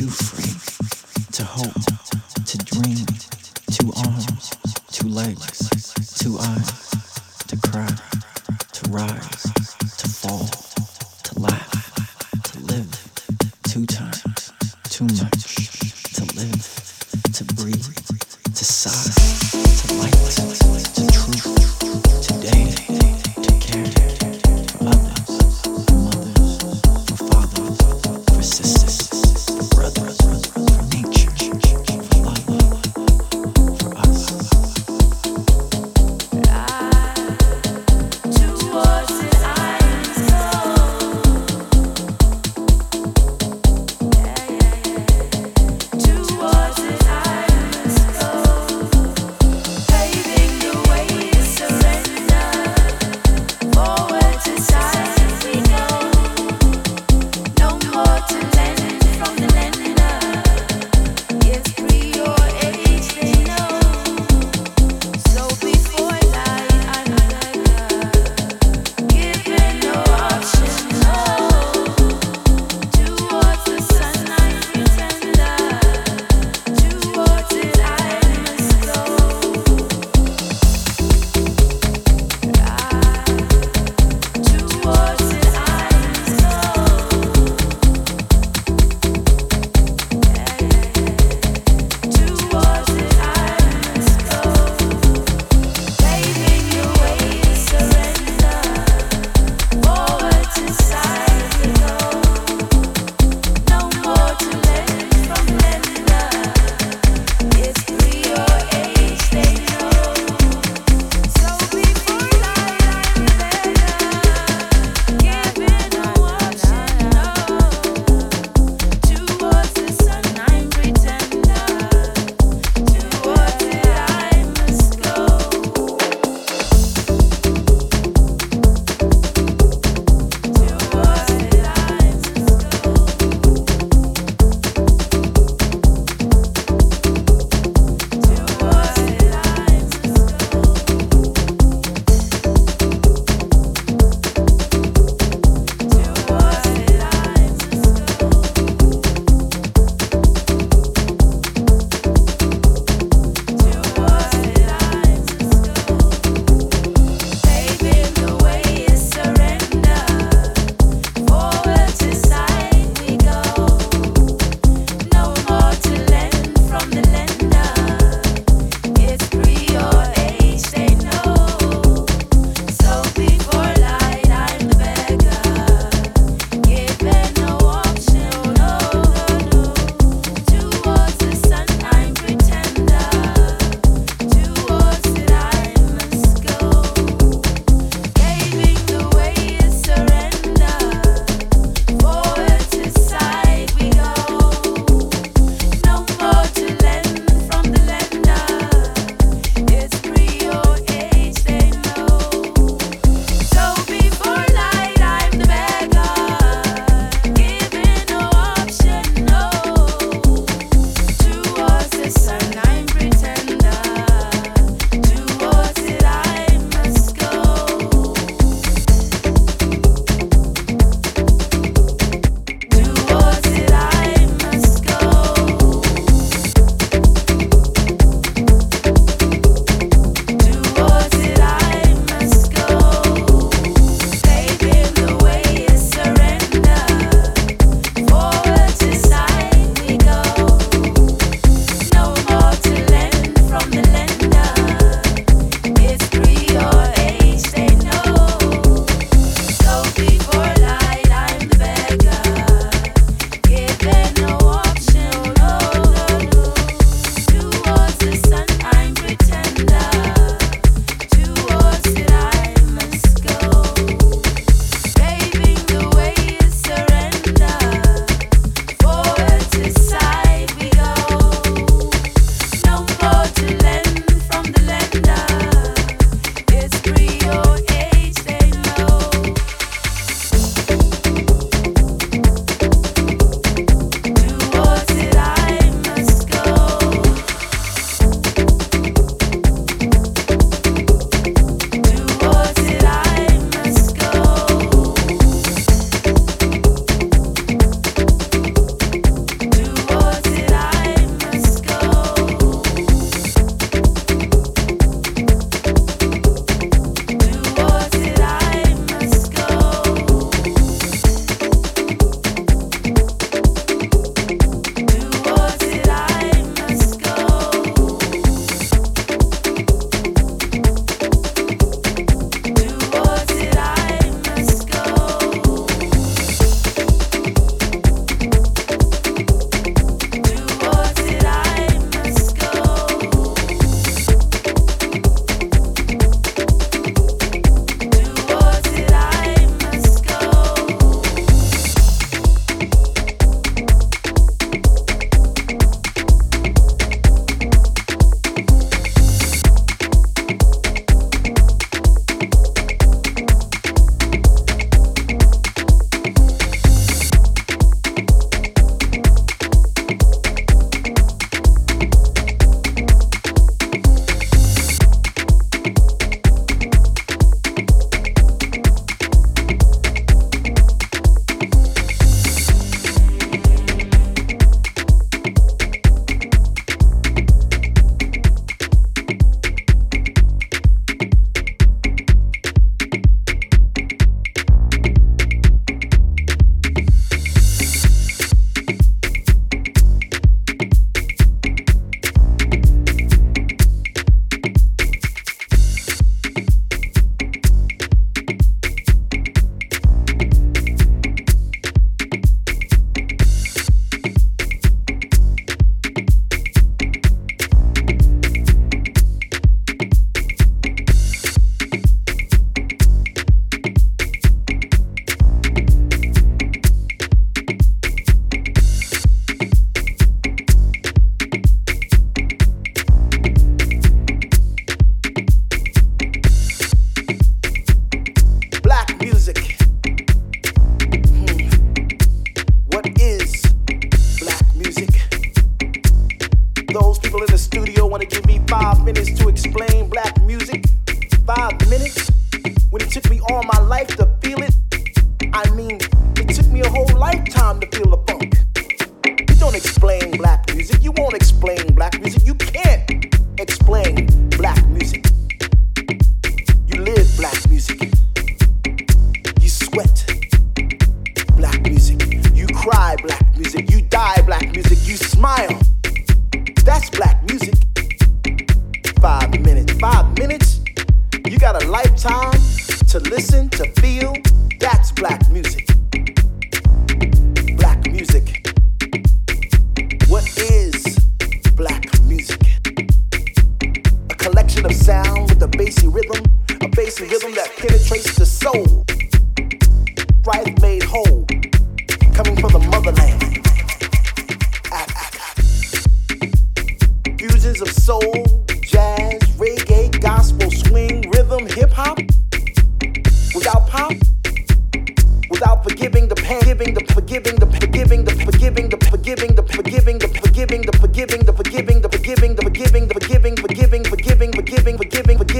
too free to hold.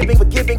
Give me.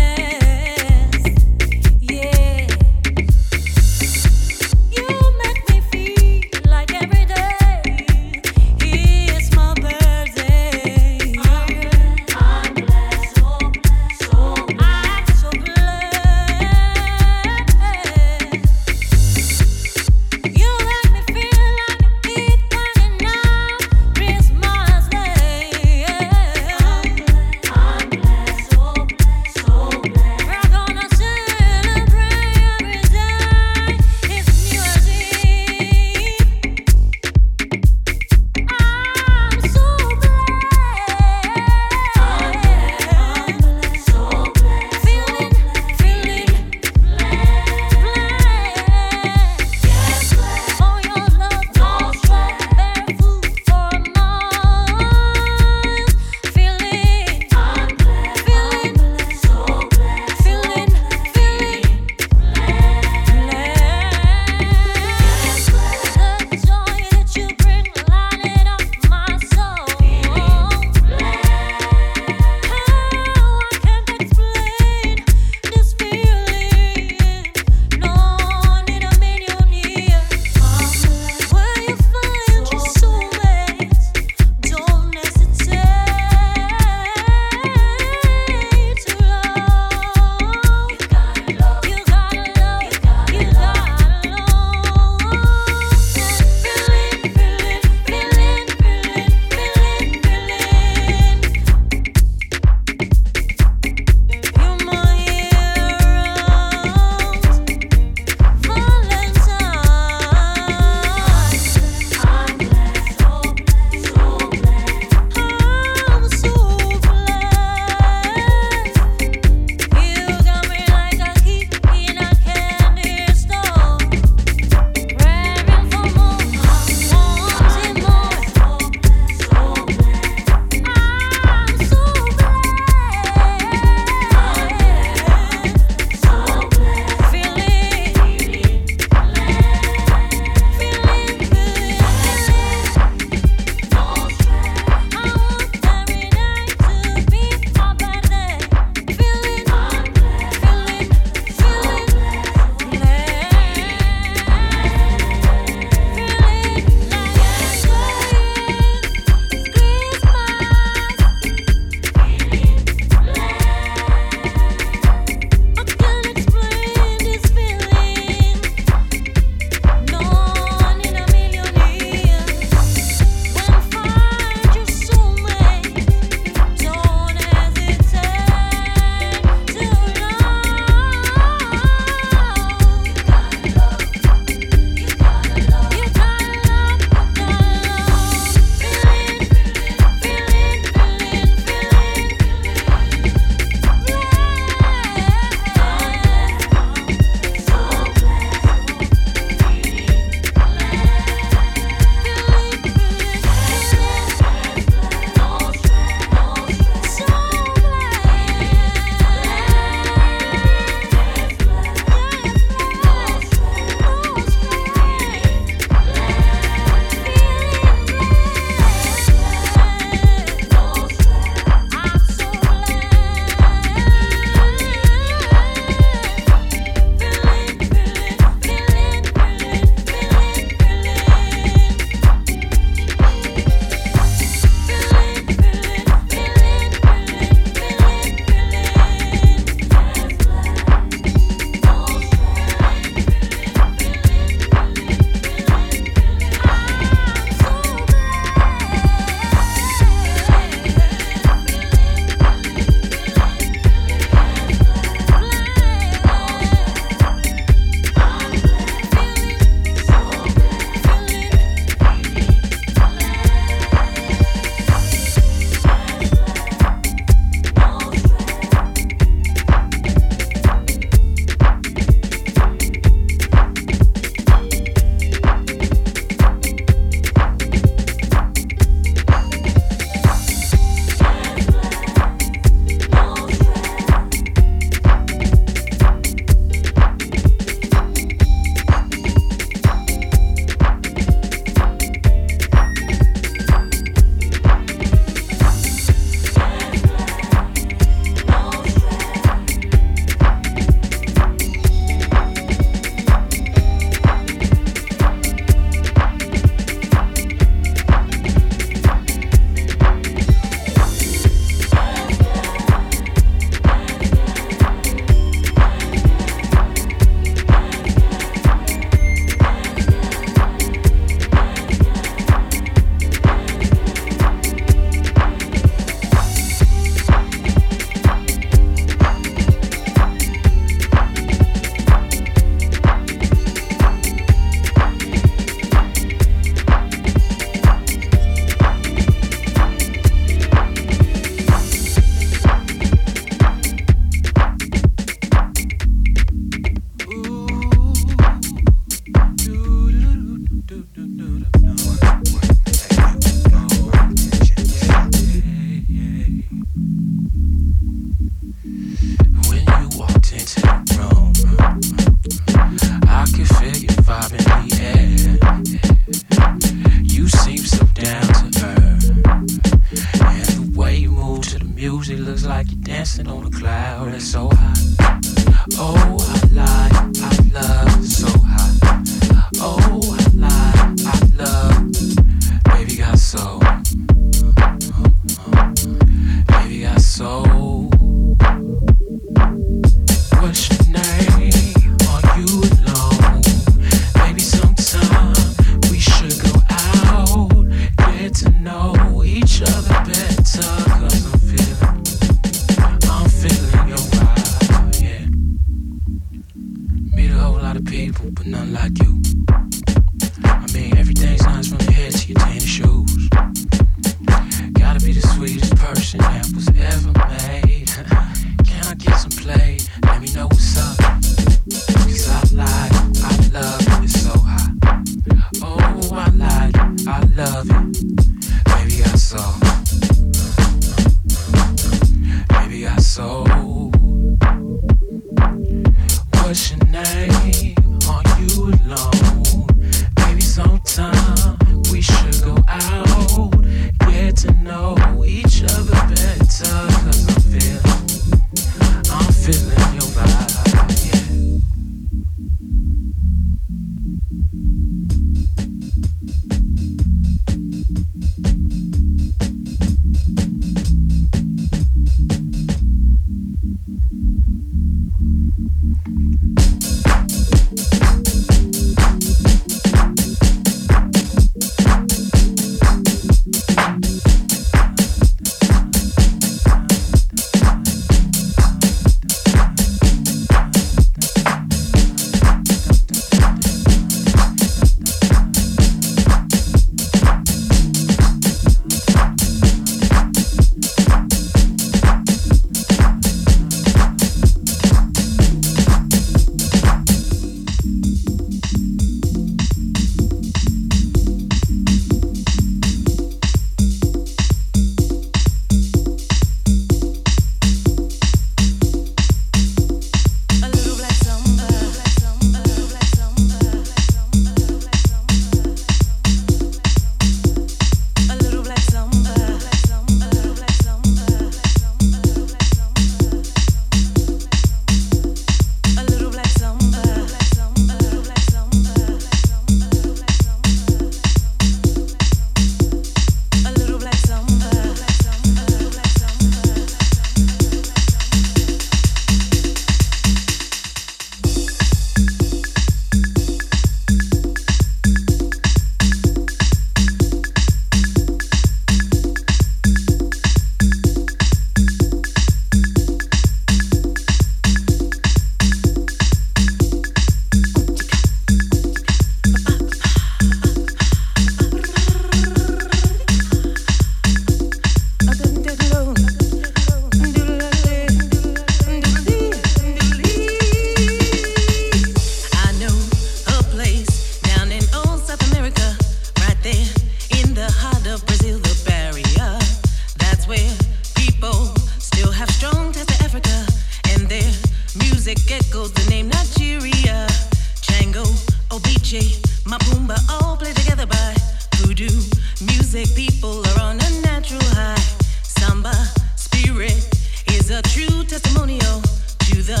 Testimonial to the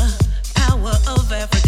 power of Africa's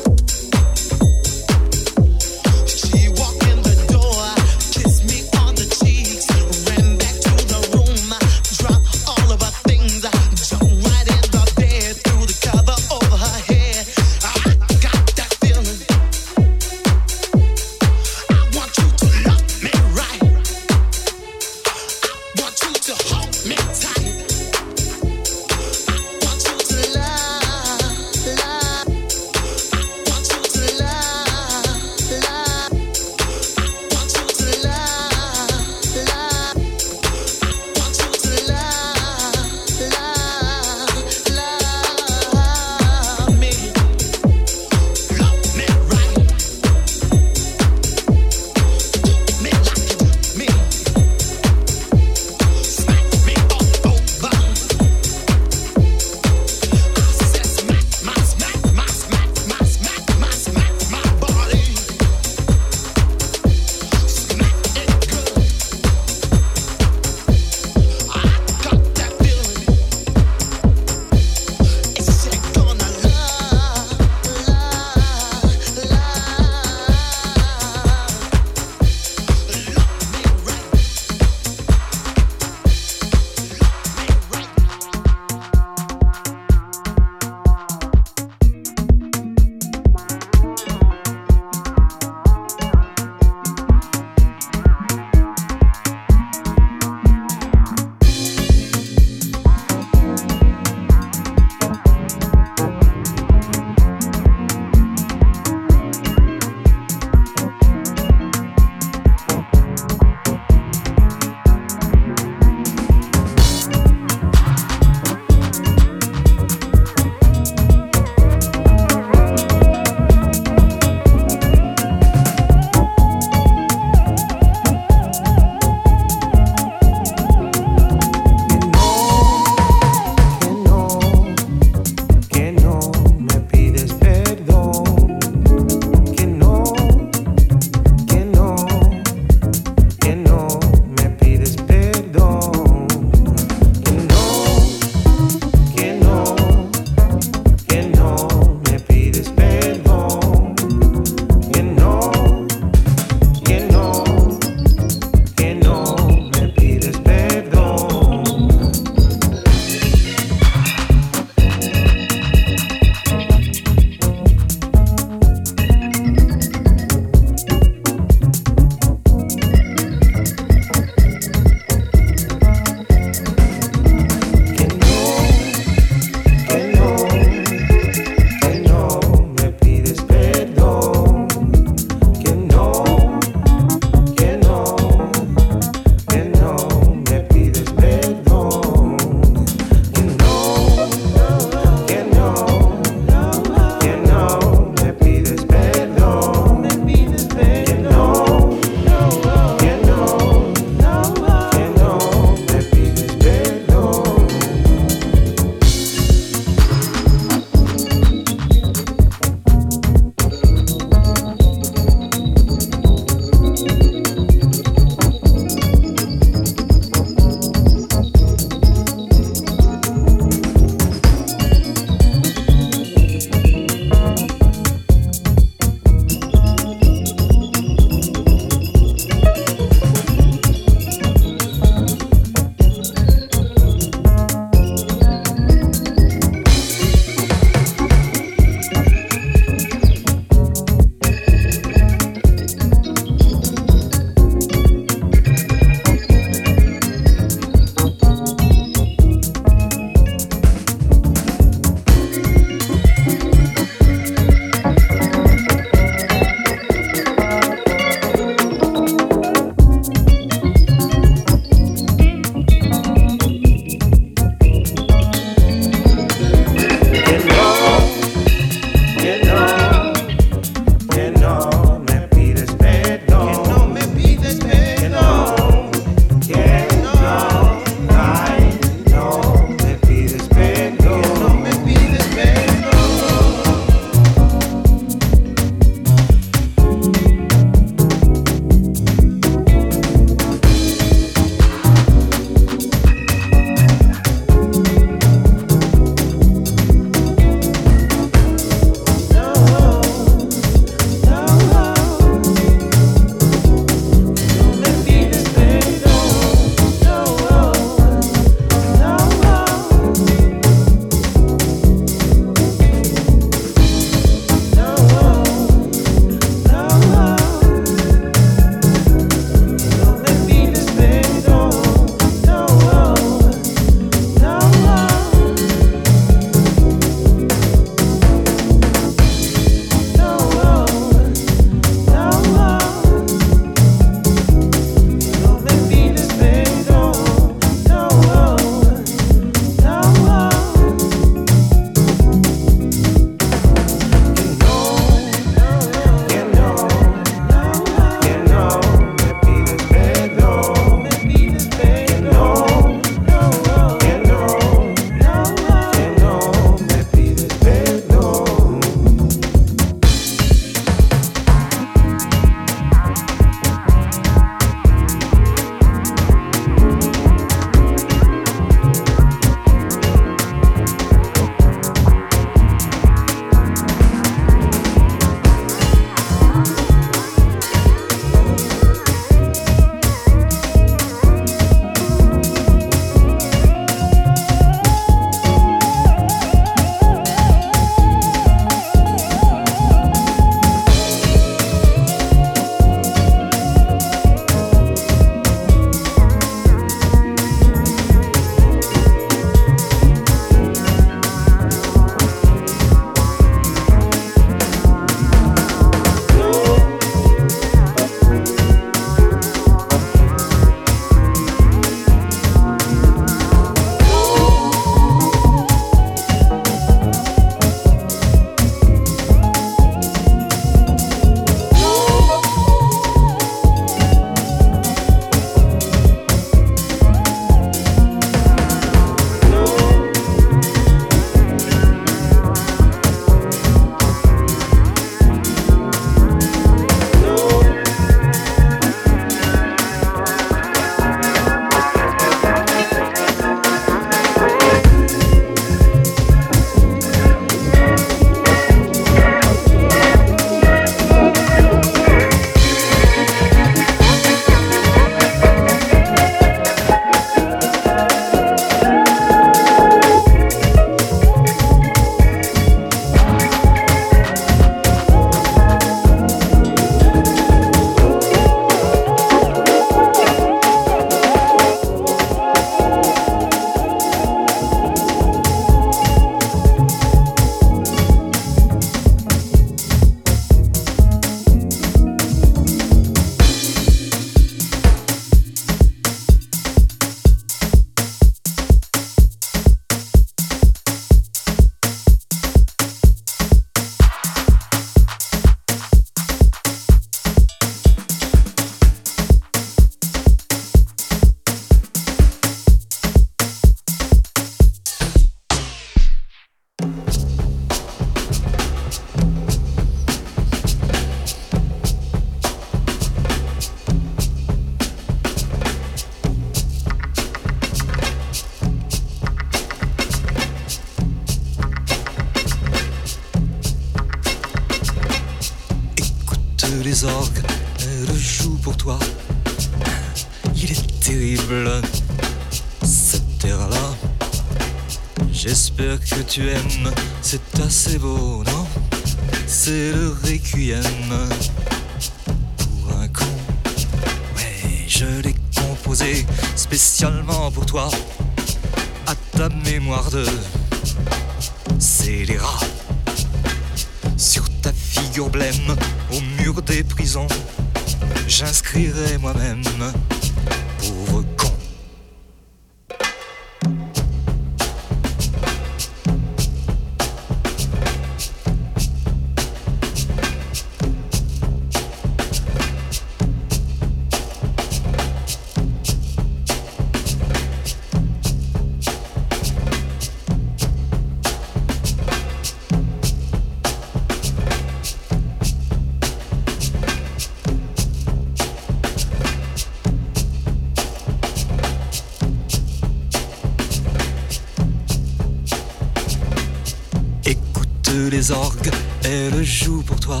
Les orgues, elle joue pour toi.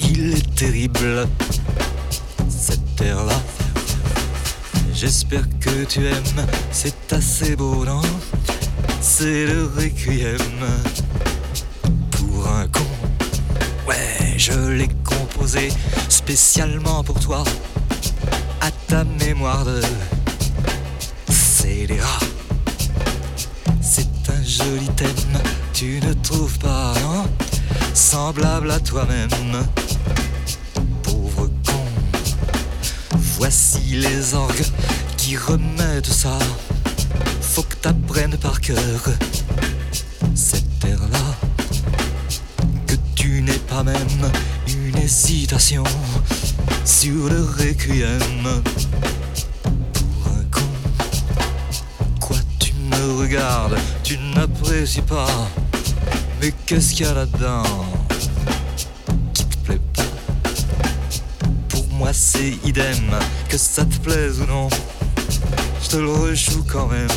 Il est terrible, cette terre-là. J'espère que tu aimes, c'est assez beau, non? C'est le requiem pour un con. Ouais, je l'ai composé spécialement pour toi, à ta mémoire de scélérat. C'est un joli thème, tu ne trouves pas, non Semblable à toi-même, pauvre con. Voici les orgues qui remettent ça. Faut que t'apprennes par cœur cette terre-là. Que tu n'aies pas même une hésitation sur le requiem pour un con. Quoi tu me regardes, tu n'apprécies pas. Mais qu'est-ce qu'il y a là-dedans qui te plaît pas? Pour moi c'est idem, que ça te plaise ou non. Je te le rejoue quand même.